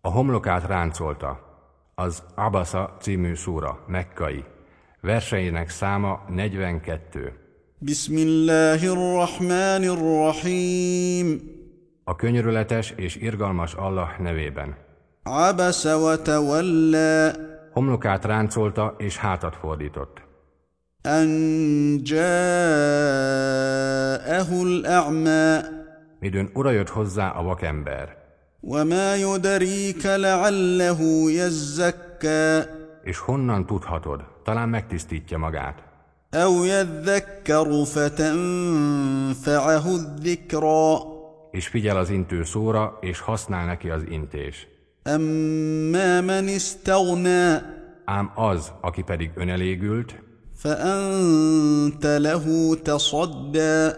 A homlokát ráncolta. Az Abasa című szúra, mekkai. Verseinek száma 42. Bismillahirrahmanirrahim. A könyörületes és irgalmas Allah nevében. Abasa wa tawalla. Homlokát ráncolta és hátat fordított. An ja'ahu al-a'ma. Midőn ura jött hozzá a vakember. وما يدريك لعله يزكى És honnan tudhatod? Talán megtisztítja magát. أو يذكر فتنفعه الذكرى És figyel az intő szóra, és használ neki az intés. أما من استغنى Ám az, aki pedig önelégült, فأنت له تصدى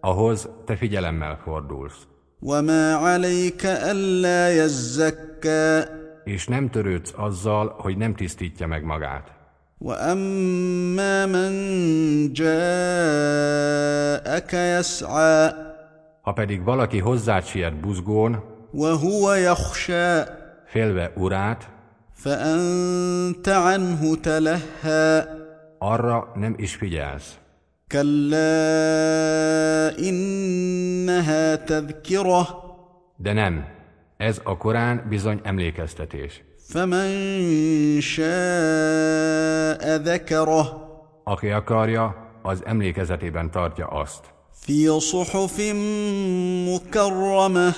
ahhoz te figyelemmel fordulsz. وما عليك ألا يزكى És nem törődsz azzal, hogy nem tisztítja meg magát. وأما من جاءك يسعى Ha pedig valaki hozzád siet buzgón, وهو يخشى félve urát, فأنت عنه تلهى arra nem is figyelsz. كلا إنها تذكرة De nem, ez a Korán bizony emlékeztetés. فمن شاء ذكره Aki akarja, az emlékezetében tartja azt. في صحف مكرمة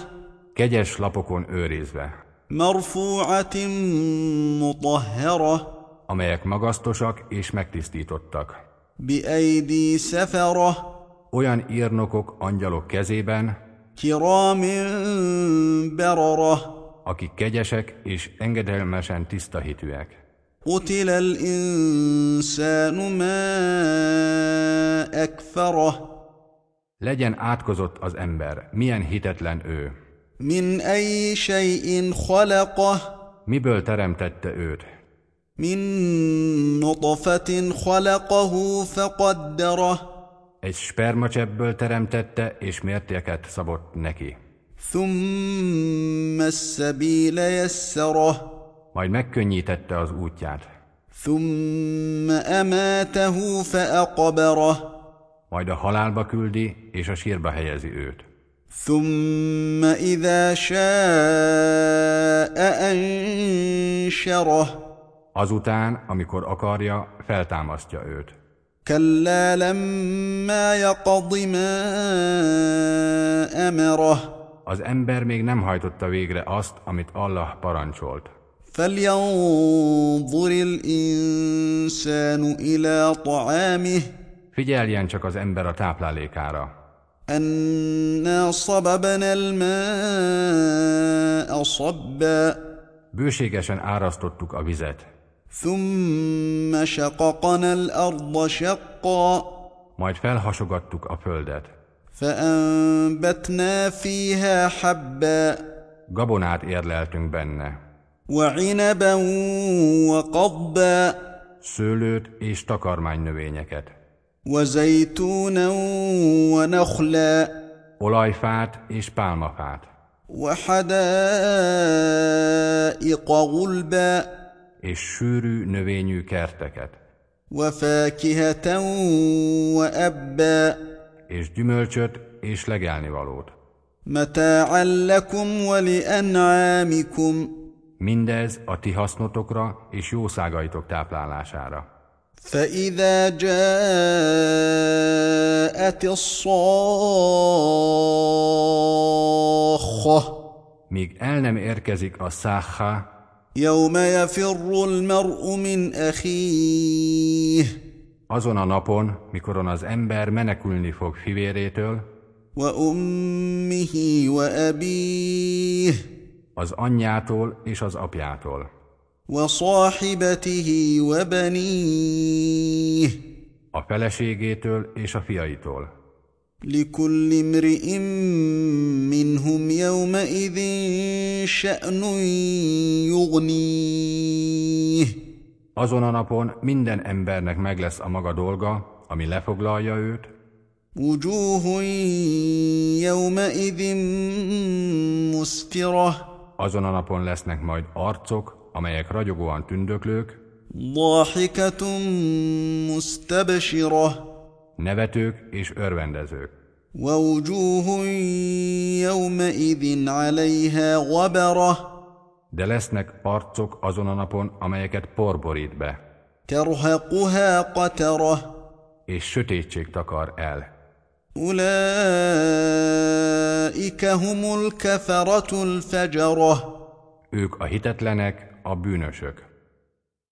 Kegyes lapokon őrizve, مرفوعة مطهرة amelyek magasztosak és megtisztítottak. بأيدي سفرة Olyan írnokok angyalok kezében, كرام بررة akik kegyesek és engedelmesen tiszta hitűek. قتل الإنسان ما أكفره Legyen átkozott az ember, milyen hitetlen ő. من أي شيء خلقه Miből teremtette őt? من نطفة خلقه فقدره Egy spermacsebből teremtette, és mértéket szabott neki. ثم السبيل يسره Majd megkönnyítette az útját. ثم أماته فأقبره Majd a halálba küldi, és a sírba helyezi őt. ثم إذا شاء أنشره Azután, amikor akarja, feltámasztja őt. كلا لما يقض ما أمره Az ember még nem hajtotta végre azt, amit Allah parancsolt. فلينظر الإنسان إلى طعامه Figyeljen csak az ember a táplálékára. أنا صببنا الماء صبا Bőségesen árasztottuk a vizet, ثم شققنا الأرض شقا majd felhasogattuk a földet. فأنبتنا فيها حبا Gabonát érleltünk benne, وعنبا وقضبا szőlőt és takarmánynövényeket, وزيتونا ونخلا olajfát és pálmafát, وحدائق غلبا és sűrű növényű kerteket, وفاكهة وأبا és gyümölcsöt és legelnivalót. متاعا لكم ولأنعامكم Mindez a ti hasznotokra és jószágaitok táplálására. فإذا جاءت الصاخة Míg el nem érkezik a száhá, يوم يفر المرء من أخيه azon a napon, mikoron az ember menekülni fog fivérétől, وأمه وأبيه az anyjától és az apjától, وصاحبته وبنيه a feleségétől és a fiaitól. لكل امرئ منهم يومئذ شأن يغنيه Azon a napon minden embernek meg lesz a maga dolga, ami lefoglalja őt, وجوه يومئذ مسفرة Azon a napon lesznek majd arcok, amelyek ragyogóan tündöklők, ضاحكة مستبشرة nevetők és örvendezők. ووجوه يومئذ عليها غبرة De lesznek arcok azon a napon, amelyeket porborít be, ترهقها قترة és sötétség takar el. أولئك هم الكفرة الفجرة Ők a hitetlenek, a bűnösök.